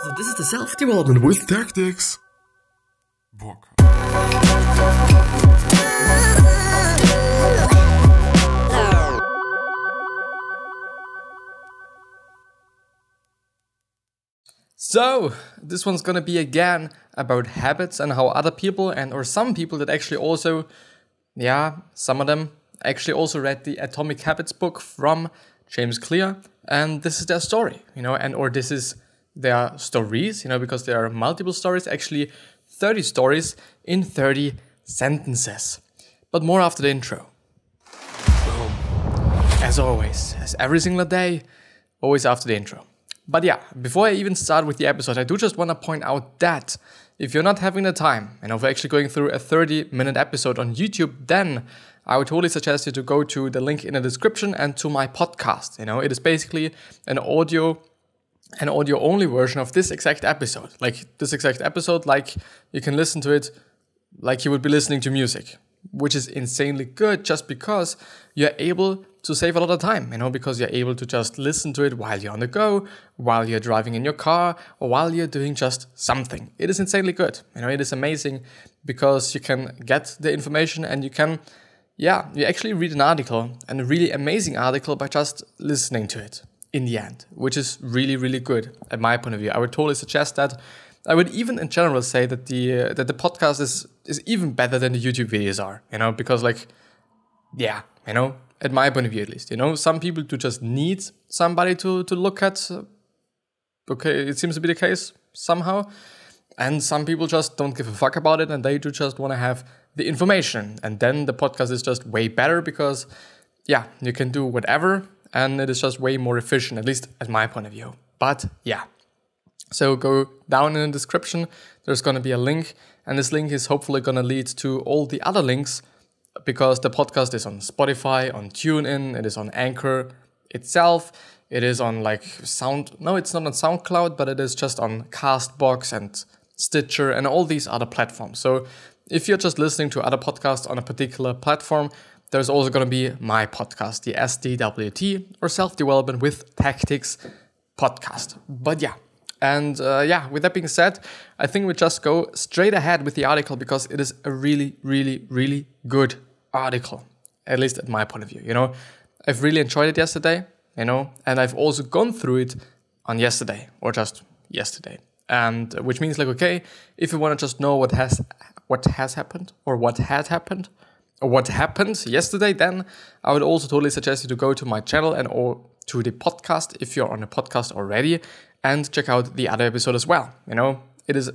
So this is the self-development with tactics. Book. So, this one's gonna be again about habits and how other people and or some people that actually also yeah, some of them actually also read the Atomic Habits book from James Clear and this is their story, you know, and or this is their stories, you know, because there are multiple stories, actually 30 stories in 30 sentences. But more after the intro. Boom. As always, as every single day, always after the intro. But yeah, before I even start with the episode, I do just want to point out that if you're not having the time and of actually going through a 30 minute episode on YouTube, then I would totally suggest you to go to the link in the description and to my podcast. You know, it is basically an audio an audio only version of this exact episode. Like this exact episode, like you can listen to it like you would be listening to music, which is insanely good just because you're able to save a lot of time, you know, because you're able to just listen to it while you're on the go, while you're driving in your car, or while you're doing just something. It is insanely good. You know, it is amazing because you can get the information and you can, yeah, you actually read an article, and a really amazing article by just listening to it in the end, which is really, really good at my point of view. I would totally suggest that. I would even in general say that the uh, that the podcast is is even better than the YouTube videos are, you know, because like yeah, you know, at my point of view at least. You know, some people do just need somebody to to look at. Okay, it seems to be the case somehow, and some people just don't give a fuck about it, and they do just want to have the information, and then the podcast is just way better because, yeah, you can do whatever, and it is just way more efficient, at least at my point of view. But yeah. So go down in the description. There's going to be a link, and this link is hopefully going to lead to all the other links because the podcast is on Spotify, on TuneIn, it is on Anchor itself, it is on like Sound. No, it's not on SoundCloud, but it is just on Castbox and Stitcher and all these other platforms. So if you're just listening to other podcasts on a particular platform, there's also going to be my podcast, the SDWT or Self Development with Tactics podcast. But yeah, and uh, yeah, with that being said, I think we just go straight ahead with the article because it is a really, really, really good article, at least at my point of view. You know, I've really enjoyed it yesterday, you know, and I've also gone through it on yesterday or just yesterday. And which means like, okay, if you want to just know what has what has happened or what had happened what happened yesterday, then I would also totally suggest you to go to my channel and or to the podcast if you're on a podcast already and check out the other episode as well. You know, it is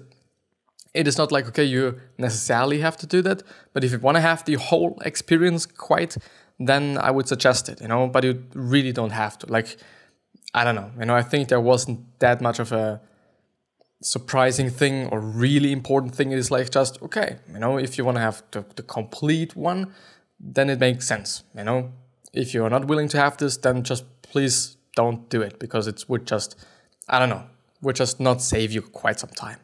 it is not like okay you necessarily have to do that but if you want to have the whole experience quite then i would suggest it you know but you really don't have to like i don't know you know i think there wasn't that much of a surprising thing or really important thing is like just okay you know if you want to have the, the complete one then it makes sense you know if you're not willing to have this then just please don't do it because it would just i don't know would just not save you quite some time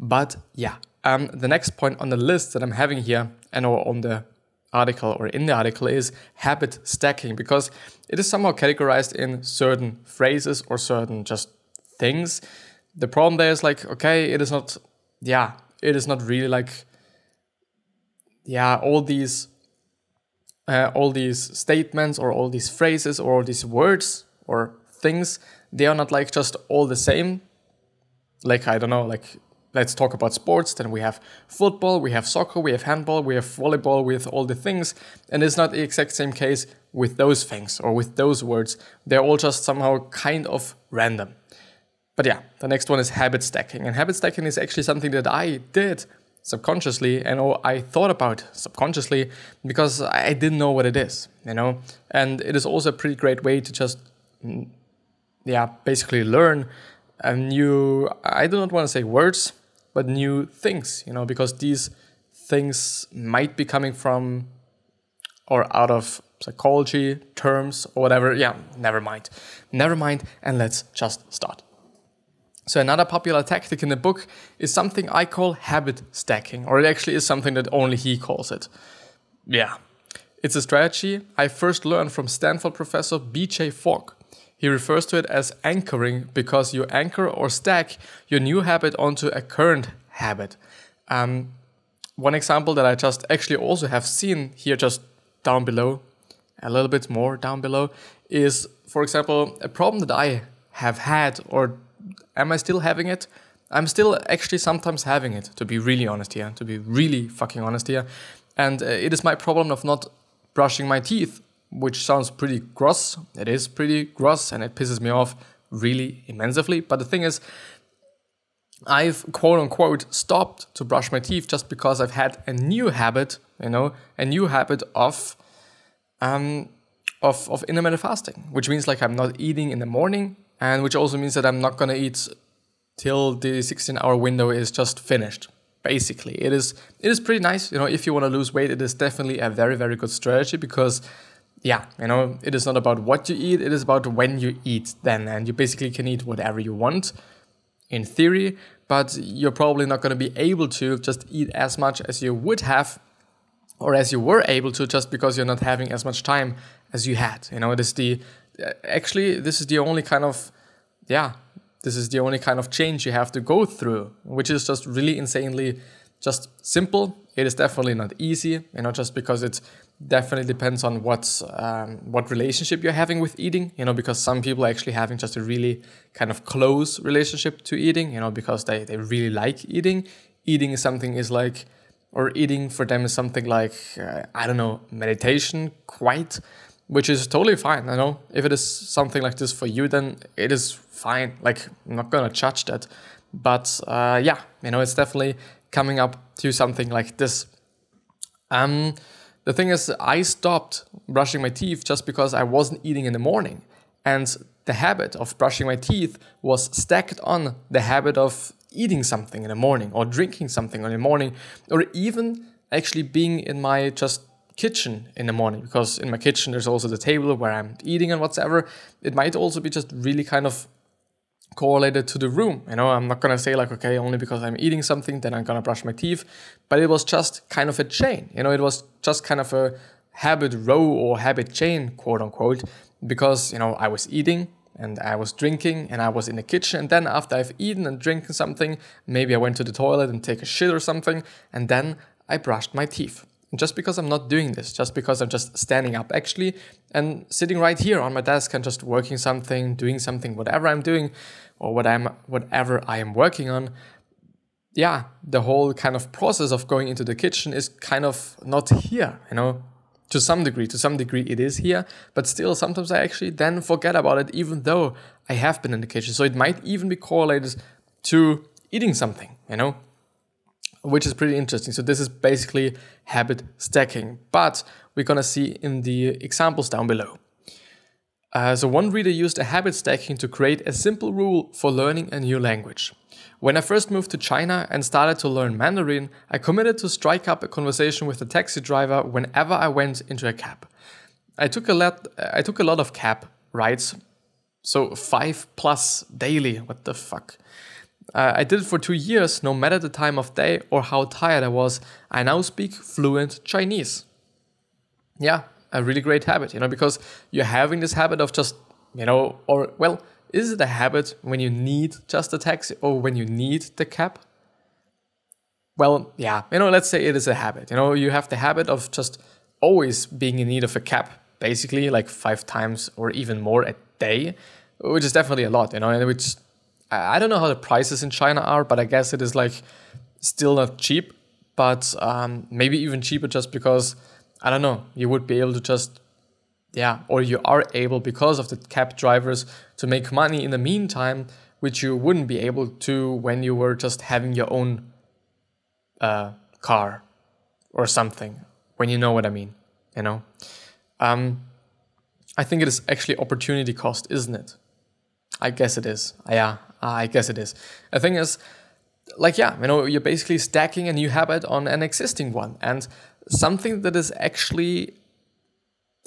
but yeah, um, the next point on the list that I'm having here and or on the article or in the article is habit stacking because it is somehow categorized in certain phrases or certain just things. The problem there is like, okay, it is not, yeah, it is not really like, yeah, all these, uh, all these statements or all these phrases or all these words or things, they are not like just all the same. Like, I don't know, like let's talk about sports. Then we have football, we have soccer, we have handball, we have volleyball with all the things. And it's not the exact same case with those things or with those words. They're all just somehow kind of random. But yeah, the next one is habit stacking. And habit stacking is actually something that I did subconsciously and I thought about subconsciously because I didn't know what it is, you know? And it is also a pretty great way to just, mm, yeah, basically learn a new, I do not want to say words, but new things, you know, because these things might be coming from or out of psychology terms or whatever. Yeah, never mind. Never mind, and let's just start. So, another popular tactic in the book is something I call habit stacking, or it actually is something that only he calls it. Yeah, it's a strategy I first learned from Stanford professor BJ Fogg. He refers to it as anchoring because you anchor or stack your new habit onto a current habit. Um, one example that I just actually also have seen here, just down below, a little bit more down below, is for example, a problem that I have had, or am I still having it? I'm still actually sometimes having it, to be really honest here, to be really fucking honest here. And uh, it is my problem of not brushing my teeth, which sounds pretty gross. It is pretty gross and it pisses me off really immensely. But the thing is, I've quote unquote stopped to brush my teeth just because I've had a new habit, you know, a new habit of um, of, of intermittent fasting, which means like I'm not eating in the morning, and which also means that I'm not gonna eat till the 16 hour window is just finished. Basically, it is it is pretty nice. You know, if you want to lose weight, it is definitely a very very good strategy because, yeah, you know, it is not about what you eat; it is about when you eat. Then, and you basically can eat whatever you want, in theory, but you're probably not going to be able to just eat as much as you would have or as you were able to just because you're not having as much time as you had. You know, it is the actually this is the only kind of yeah, this is the only kind of change you have to go through, which is just really insanely just simple. It is definitely not easy, you know, just because it definitely depends on what um, what relationship you're having with eating, you know, because some people are actually having just a really kind of close relationship to eating, you know, because they, they really like eating. Eating is something is like or eating for them is something like uh, I don't know meditation quite, which is totally fine. I know if it is something like this for you, then it is fine. Like I'm not gonna judge that, but uh, yeah, you know it's definitely coming up to something like this. Um, the thing is, I stopped brushing my teeth just because I wasn't eating in the morning, and the habit of brushing my teeth was stacked on the habit of eating something in the morning or drinking something in the morning or even actually being in my just kitchen in the morning because in my kitchen there's also the table where I'm eating and whatever. It might also be just really kind of correlated to the room. You know, I'm not gonna say like, okay, only because I'm eating something, then I'm gonna brush my teeth. But it was just kind of a chain. You know, it was just kind of a habit row or habit chain, quote unquote, because you know I was eating, and I was drinking and I was in the kitchen. And then after I've eaten and drinking something, maybe I went to the toilet and take a shit or something, and then I brushed my teeth. Just because I'm not doing this, just because I'm just standing up actually and sitting right here on my desk and just working something, doing something, whatever I'm doing, or what I'm whatever I am working on, yeah, the whole kind of process of going into the kitchen is kind of not here, you know? To some degree to some degree it is here but still sometimes i actually then forget about it even though i have been in the kitchen. So it might even be correlated to eating something you know which is pretty interesting so this is basically habit stacking but we're to see in the examples down below uh, so one reader used a habit stacking to create a simple rule for learning a new language when I first moved to China and started to learn Mandarin, I committed to strike up a conversation with a taxi driver whenever I went into a cab. I took a lot I took a lot of cab rides. So 5 plus daily. What the fuck? Uh, I did it for 2 years no matter the time of day or how tired I was. I now speak fluent Chinese. Yeah, a really great habit, you know, because you're having this habit of just, you know, or well, is it a habit when you need just a taxi or when you need the cab? Well, yeah, you know, let's say it is a habit. You know, you have the habit of just always being in need of a cab, basically like five times or even more a day, which is definitely a lot, you know, and which I don't know how the prices in China are, but I guess it is like still not cheap, but um, maybe even cheaper just because I don't know, you would be able to just yeah, or you are able because of the cab drivers to make money in the meantime, which you wouldn't be able to when you were just having your own uh, car or something. When you know what I mean, you know. Um, I think it is actually opportunity cost, isn't it? I guess it is. Yeah, Ah, I guess it is. The thing is, like, yeah, you know, you're basically stacking a new habit on an existing one, and something that is actually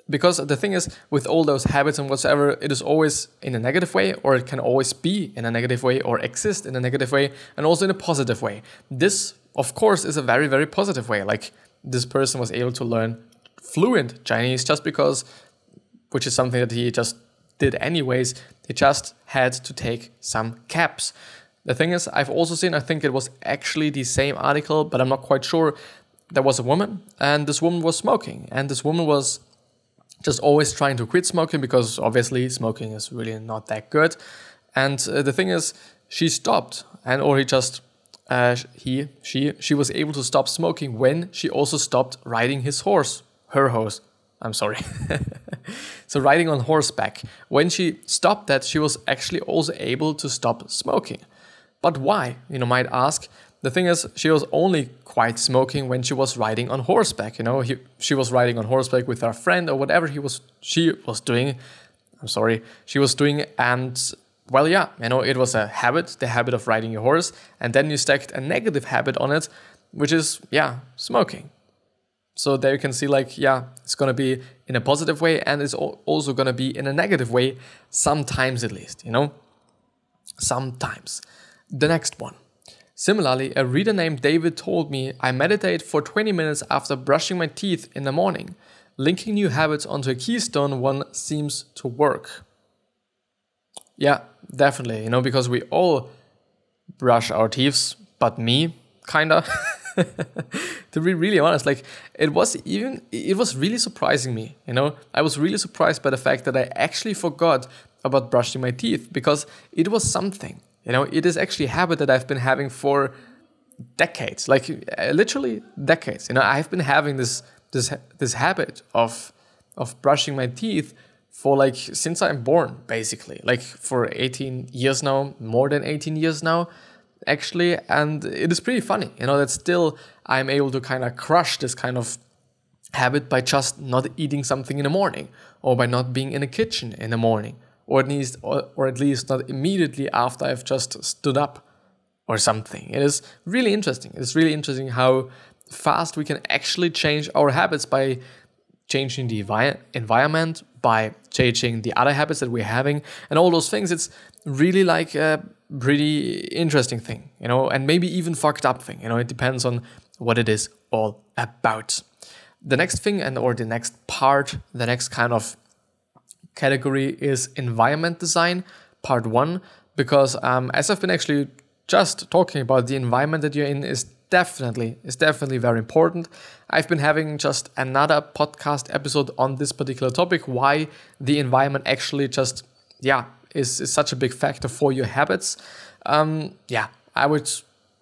because the thing is with all those habits and whatsoever it is always in a negative way or it can always be in a negative way or exist in a negative way and also in a positive way. This of course is a very very positive way. Like this person was able to learn fluent chinese just because which is something that he just did anyways. They just had to take some caps. The thing is, I've also seen, I think it was actually the same article, but I'm not quite sure. There was a woman, and this woman was smoking, and this woman was just always trying to quit smoking because obviously smoking is really not that good. And uh, the thing is, she stopped, and or he just uh, he she she was able to stop smoking when she also stopped riding his horse, her horse. I'm sorry. so riding on horseback. When she stopped that, she was actually also able to stop smoking. But why? You know, might ask. The thing is, she was only quite smoking when she was riding on horseback. You know, he, she was riding on horseback with her friend or whatever he was she was doing. I'm sorry, she was doing, and well, yeah, you know, it was a habit, the habit of riding your horse, and then you stacked a negative habit on it, which is, yeah, smoking. So there you can see, like, yeah, it's gonna be in a positive way, and it's also gonna be in a negative way, sometimes at least, you know? Sometimes. The next one. Similarly, a reader named David told me I meditate for 20 minutes after brushing my teeth in the morning. Linking new habits onto a keystone one seems to work. Yeah, definitely. You know, because we all brush our teeth, but me, kinda. to be really honest, like it was even it was really surprising me. You know, I was really surprised by the fact that I actually forgot about brushing my teeth because it was something. You know, it is actually a habit that I've been having for decades, like uh, literally decades. You know, I've been having this this this habit of of brushing my teeth for like since I'm born, basically, like for 18 years now, more than 18 years now, actually. And it is pretty funny, you know, that still I'm able to kind of crush this kind of habit by just not eating something in the morning or by not being in the kitchen in the morning or at least or, or at least not immediately after I've just stood up or something. It is really interesting. It's really interesting how fast we can actually change our habits by changing the envi- environment, by changing the other habits that we're having, and all those things. It's really like a pretty interesting thing, you know, and maybe even fucked up thing. You know, it depends on what it is all about. The next thing, and or the next part, the next kind of category is environment design, part one, because um, as I've been actually just talking about the environment that you're in is definitely is definitely very important. I've been having just another podcast episode on this particular topic, why the environment actually just yeah is, is such a big factor for your habits. Um, yeah, I would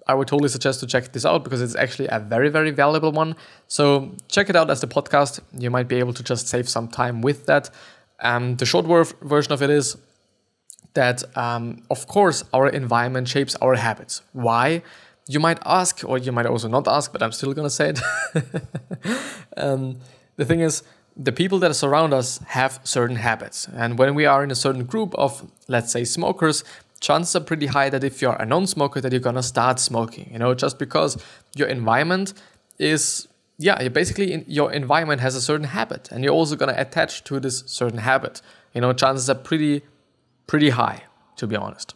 I would totally suggest to check this out because it's actually a very very valuable one. So check it out as the podcast. You might be able to just save some time with that. Um, the short version of it is that um, of course our environment shapes our habits. Why? you might ask, or you might also not ask, but I'm still gonna say it. um, the thing is, the people that surround us have certain habits. And when we are in a certain group of, let's say, smokers, chances are pretty high that if you're a non smoker, that you're gonna start smoking, you know, just because your environment is, yeah, you're basically in, your environment has a certain habit and you're also gonna attach to this certain habit. You know, chances are pretty, pretty high, to be honest.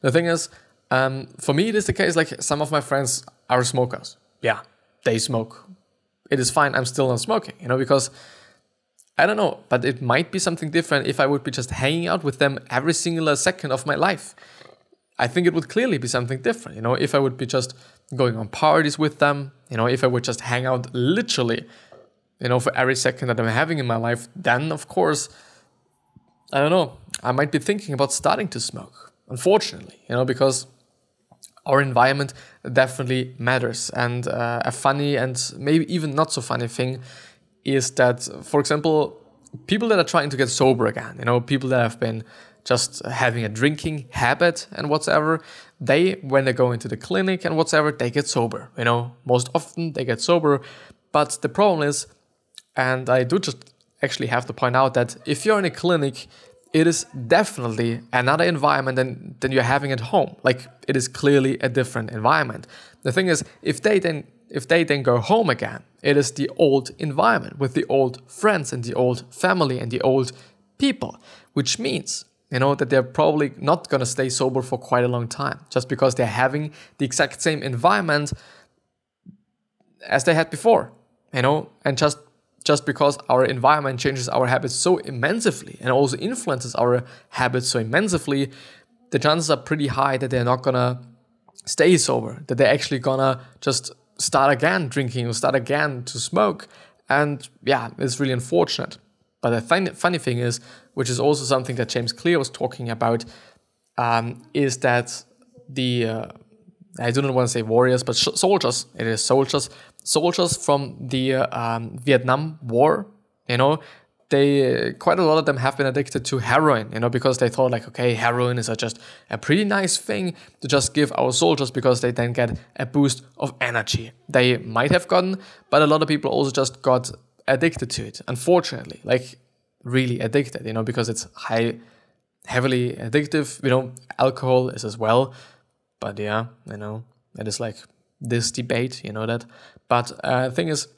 The thing is, um, for me, it is the case like some of my friends are smokers. Yeah, they smoke. It is fine. I'm still not smoking, you know, because I don't know, but it might be something different if I would be just hanging out with them every single second of my life. I think it would clearly be something different, you know, if I would be just going on parties with them, you know, if I would just hang out literally, you know, for every second that I'm having in my life, then of course, I don't know, I might be thinking about starting to smoke, unfortunately, you know, because our environment definitely matters. And uh, a funny and maybe even not so funny thing is that, for example, people that are trying to get sober again, you know, people that have been just having a drinking habit and whatever, they, when they go into the clinic and whatever, they get sober, you know, most often they get sober. But the problem is, and I do just actually have to point out that if you're in a clinic, it is definitely another environment than, than you're having at home. Like it is clearly a different environment. The thing is, if they then if they then go home again, it is the old environment with the old friends and the old family and the old people, which means you know that they're probably not gonna stay sober for quite a long time just because they're having the exact same environment as they had before, you know, and just just because our environment changes our habits so immensely and also influences our habits so immensely, the chances are pretty high that they're not gonna stay sober, that they're actually gonna just start again drinking or start again to smoke. And yeah, it's really unfortunate. But the funny, thing is, which is also something that James Clear was talking about, um, is that the uh, I do not want to say warriors, but sh- soldiers. It is soldiers. Soldiers from the um, Vietnam War. You know, they quite a lot of them have been addicted to heroin. You know, because they thought like, okay, heroin is a, just a pretty nice thing to just give our soldiers because they then get a boost of energy. They might have gotten, but a lot of people also just got addicted to it. Unfortunately, like really addicted. You know, because it's high, heavily addictive. You know, alcohol is as well but yeah, you know, it is like this debate, you know that. But uh, the thing is,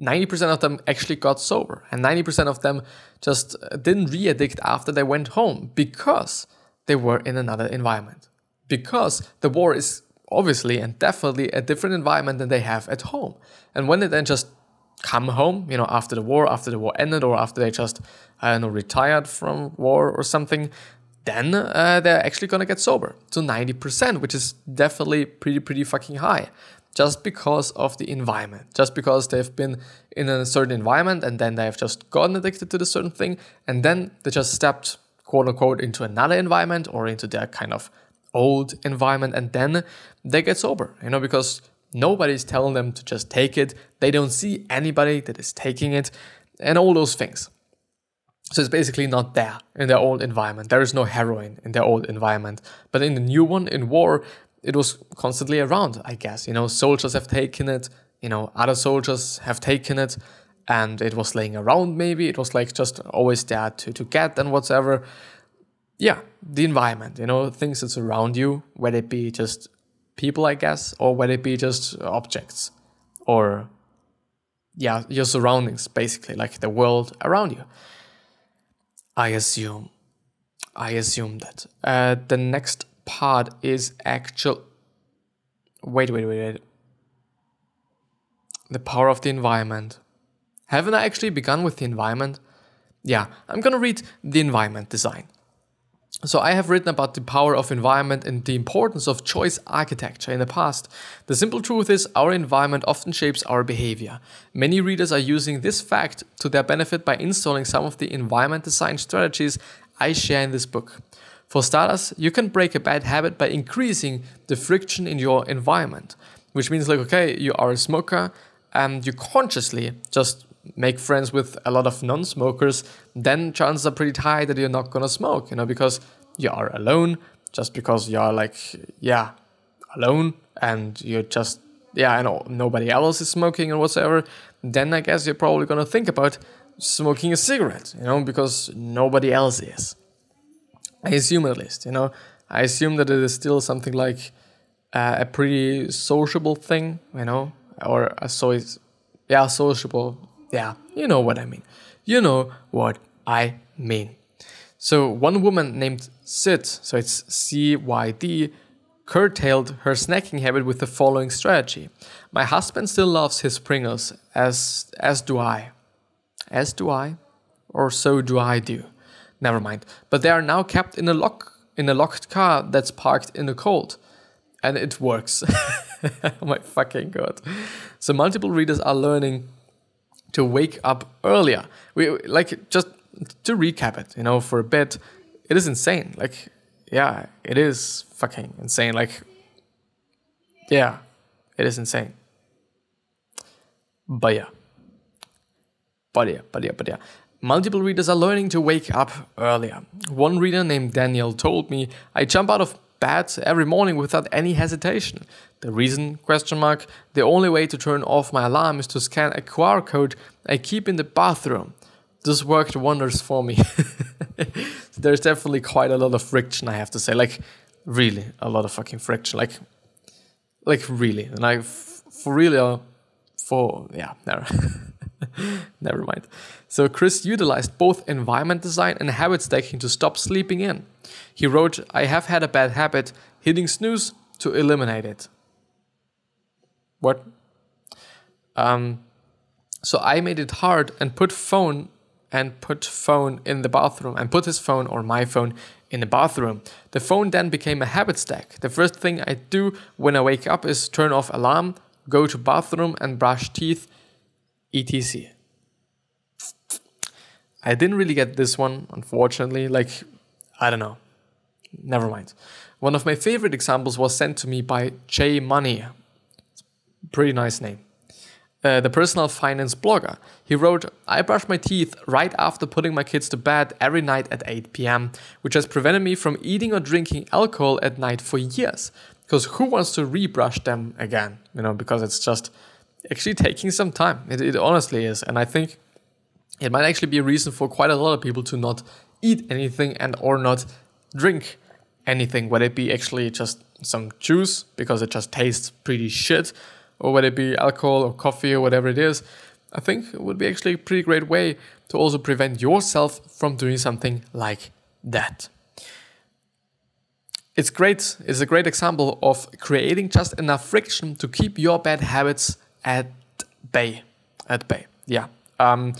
90% of them actually got sober, and 90% of them just uh, didn't re addict after they went home because they were in another environment. Because the war is obviously and definitely a different environment than they have at home. And when they then just come home, you know, after the war, after the war ended, or after they just, I don't know, retired from war or something, then uh, they're actually gonna get sober to 90%, which is definitely pretty, pretty fucking high. Just because of the environment, just because they've been in a certain environment and then they've just gotten addicted to the certain thing, and then they just stepped, quote unquote, into another environment or into their kind of old environment, and then they get sober, you know, because nobody's telling them to just take it, they don't see anybody that is taking it, and all those things. So it's basically not there in their old environment. There is no heroin in their old environment. But in the new one, in war, it was constantly around, I guess. You know, soldiers have taken it, you know, other soldiers have taken it, and it was laying around maybe. It was like just always there to, to get and whatever. Yeah, the environment, you know, things that's around you, whether it be just people, I guess, or whether it be just objects or, yeah, your surroundings, basically, like the world around you. I assume. I assume that. Uh, the next part is actual. Wait, wait, wait, wait. The power of the environment. Haven't I actually begun with the environment? Yeah, I'm gonna read the environment design. So I have written about the power of environment and the importance of choice architecture in the past. The simple truth is our environment often shapes our behavior. Many readers are using this fact to their benefit by installing some of the environment design strategies I share in this book. For starters, you can break a bad habit by increasing the friction in your environment, which means like okay, you are a smoker and you consciously just make friends with a lot of non-smokers, then chances are pretty high that you're not gonna smoke, you know, because you are alone, just because you're like, yeah, alone, and you're just, yeah, I know nobody else is smoking or whatsoever, then I guess you're probably gonna think about smoking a cigarette, you know, because nobody else is. I assume at least, you know, I assume that it is still something like uh, a pretty sociable thing, you know, or a so yeah, sociable yeah, you know what I mean. You know what I mean. So, one woman named Sid, so it's C Y D, curtailed her snacking habit with the following strategy. My husband still loves his Pringles, as, as do I. As do I, or so do I do. Never mind. But they are now kept in a lock in a locked car that's parked in the cold. And it works. oh my fucking god. So multiple readers are learning to wake up earlier. We like just to recap it, you know, for a bit. It is insane. Like, yeah, it is fucking insane. Like, yeah, it is insane. But yeah, but yeah, but yeah, but yeah. Multiple readers are learning to wake up earlier. One reader named Daniel told me, I jump out of bed every morning without any hesitation. The reason? Question mark. The only way to turn off my alarm is to scan a QR code I keep in the bathroom. This worked wonders for me. There's definitely quite a lot of friction, I have to say. Like, really, a lot of fucking friction. Like, like really. And I, for really, uh, for yeah, never, never mind. So Chris utilized both environment design and habit stacking to stop sleeping in. He wrote, "I have had a bad habit, hitting snooze to eliminate it." What? Um, So I made it hard and put phone and put phone in the bathroom and put his phone or my phone in the bathroom. The phone then became a habit stack. The first thing I do when I wake up is turn off alarm, go to bathroom and brush teeth, etc. I didn't really get this one, unfortunately. Like, I don't know. Never mind. One of my favorite examples was sent to me by Jay Money. Pretty nice name. Uh, the personal finance blogger. He wrote, I brush my teeth right after putting my kids to bed every night at 8 pm, which has prevented me from eating or drinking alcohol at night for years. Because who wants to rebrush them again? You know, because it's just actually taking some time. It, it honestly is. And I think it might actually be a reason for quite a lot of people to not eat anything and or not drink anything, whether it be actually just some juice because it just tastes pretty shit or whether it be alcohol or coffee or whatever it is, I think it would be actually a pretty great way to also prevent yourself from doing something like that. It's great, it's a great example of creating just enough friction to keep your bad habits at bay. At bay, yeah. Um,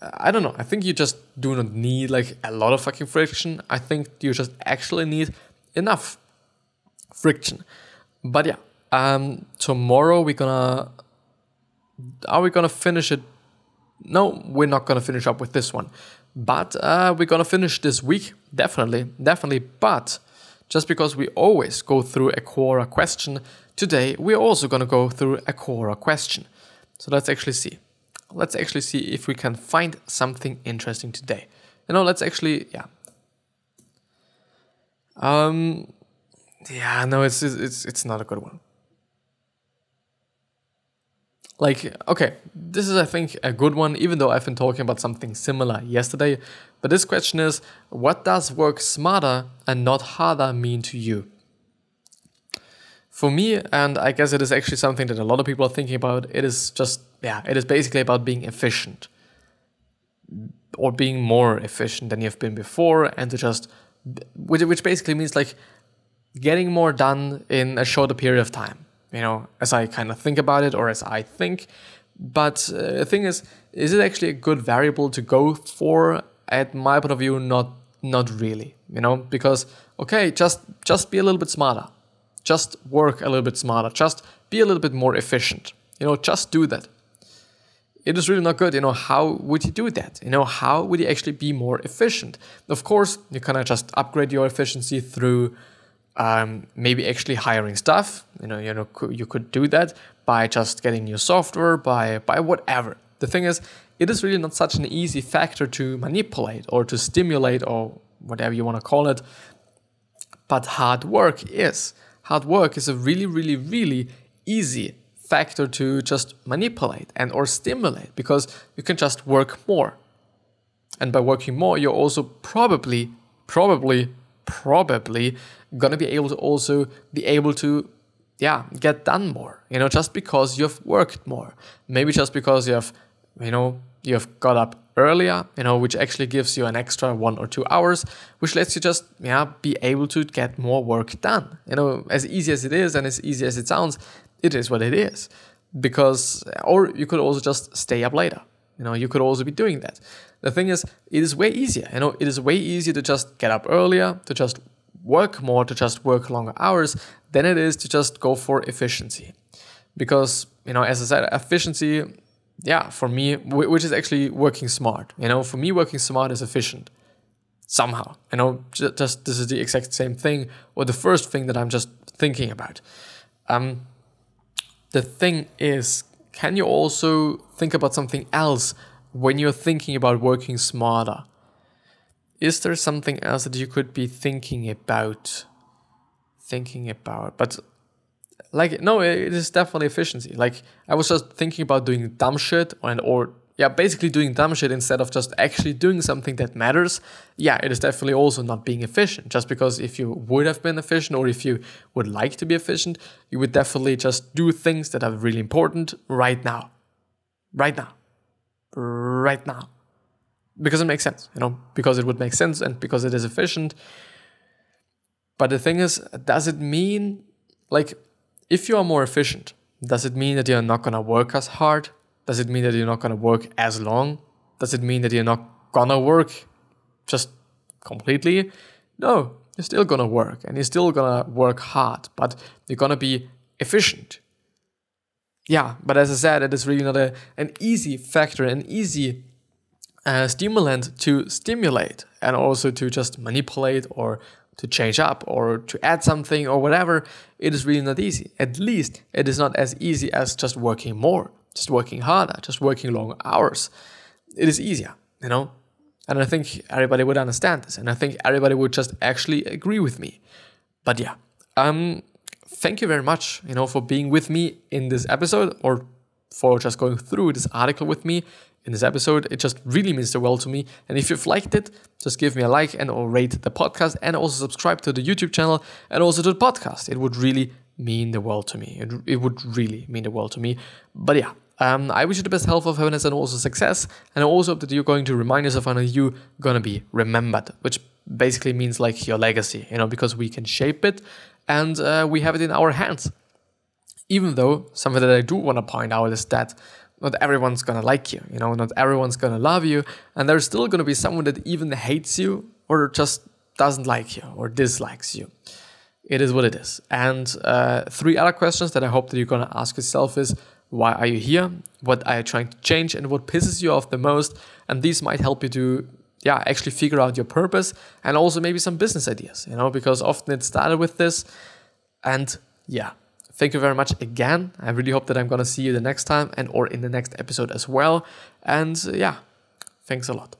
I don't know. I think you just do not need like a lot of fucking friction. I think you just actually need enough friction. But yeah, um, tomorrow we're gonna. Are we gonna finish it? No, we're not gonna finish up with this one, but uh, we're gonna finish this week definitely, definitely. But just because we always go through a Quora question, today we're also gonna go through a Quora question. So let's actually see. Let's actually see if we can find something interesting today. You know, let's actually, yeah. Um, yeah, no, it's it's it's not a good one like okay this is i think a good one even though i've been talking about something similar yesterday but this question is what does work smarter and not harder mean to you for me and i guess it is actually something that a lot of people are thinking about it is just yeah it is basically about being efficient or being more efficient than you've been before and to just which, which basically means like getting more done in a shorter period of time you know, as I kind of think about it or as I think. But uh, the thing is, is it actually a good variable to go for? At my point of view, not not really. You know, because okay, just just be a little bit smarter, just work a little bit smarter, just be a little bit more efficient. You know, just do that. It is really not good. You know, how would you do that? You know, how would you actually be more efficient? Of course, you kind of just upgrade your efficiency through um, maybe actually hiring staff. You know, you know, you could do that by just getting new software, by by whatever. The thing is, it is really not such an easy factor to manipulate or to stimulate or whatever you want to call it. But hard work is. Hard work is a really, really, really easy factor to just manipulate and or stimulate because you can just work more. And by working more, you're also probably, probably probably gonna be able to also be able to yeah get done more you know just because you've worked more maybe just because you have you know you've got up earlier you know which actually gives you an extra one or two hours which lets you just yeah be able to get more work done you know as easy as it is and as easy as it sounds it is what it is because or you could also just stay up later you know you could also be doing that the thing is, it is way easier. You know, it is way easier to just get up earlier, to just work more, to just work longer hours than it is to just go for efficiency. Because, you know, as I said, efficiency, yeah, for me, which is actually working smart. You know, for me, working smart is efficient somehow. You know, just this is the exact same thing, or the first thing that I'm just thinking about. Um, the thing is, can you also think about something else when you're thinking about working smarter, is there something else that you could be thinking about? Thinking about, but like no, it is definitely efficiency. Like I was just thinking about doing dumb shit and or yeah, basically doing dumb shit instead of just actually doing something that matters. Yeah, it is definitely also not being efficient. Just because if you would have been efficient or if you would like to be efficient, you would definitely just do things that are really important right now. Right now right now because it makes sense, you know, because it would make sense and because it is efficient. But the thing is, does it mean like if you are more efficient, does it mean that you're not gonna work as hard? Does it mean that you're not gonna work as long? Does it mean that you're not gonna work just completely? No, you're still gonna work and you're still gonna work hard, but you're gonna be efficient. Yeah, but as I said, it is really not a, an easy factor, an easy uh, stimulant to stimulate and also to just manipulate or to change up or to add something or whatever. It is really not easy. At least it is not as easy as just working more, just working harder, just working long hours. It is easier, you know? And I think everybody would understand this. And I think everybody would just actually agree with me. But yeah, um, thank you very much, you know, for being with me in this episode or for just going through this article with me in this episode. It just really means the world to me. And if you've liked it, just give me a like and or rate the podcast and also subscribe to the YouTube channel and also to the podcast. It would really mean the world to me. It, it would really mean the world to me. But yeah, um, I wish you the best health of happiness and also success. And I also hope that you're going to remind yourself and you're going to be remembered, which basically means like your legacy, you know, because we can shape it and uh, we have it in our hands. Even though something that I do want to point out is that not everyone's gonna like you, you know, not everyone's gonna love you, and there's still gonna be someone that even hates you or just doesn't like you or dislikes you. It is what it is. And uh, three other questions that I hope that you're gonna ask yourself is why are you here? What are you trying to change? And what pisses you off the most? And these might help you to, yeah, actually figure out your purpose and also maybe some business ideas, you know, because often it started with this. And yeah, thank you very much again. I really hope that I'm going to see you the next time and or in the next episode as well. And yeah, thanks a lot.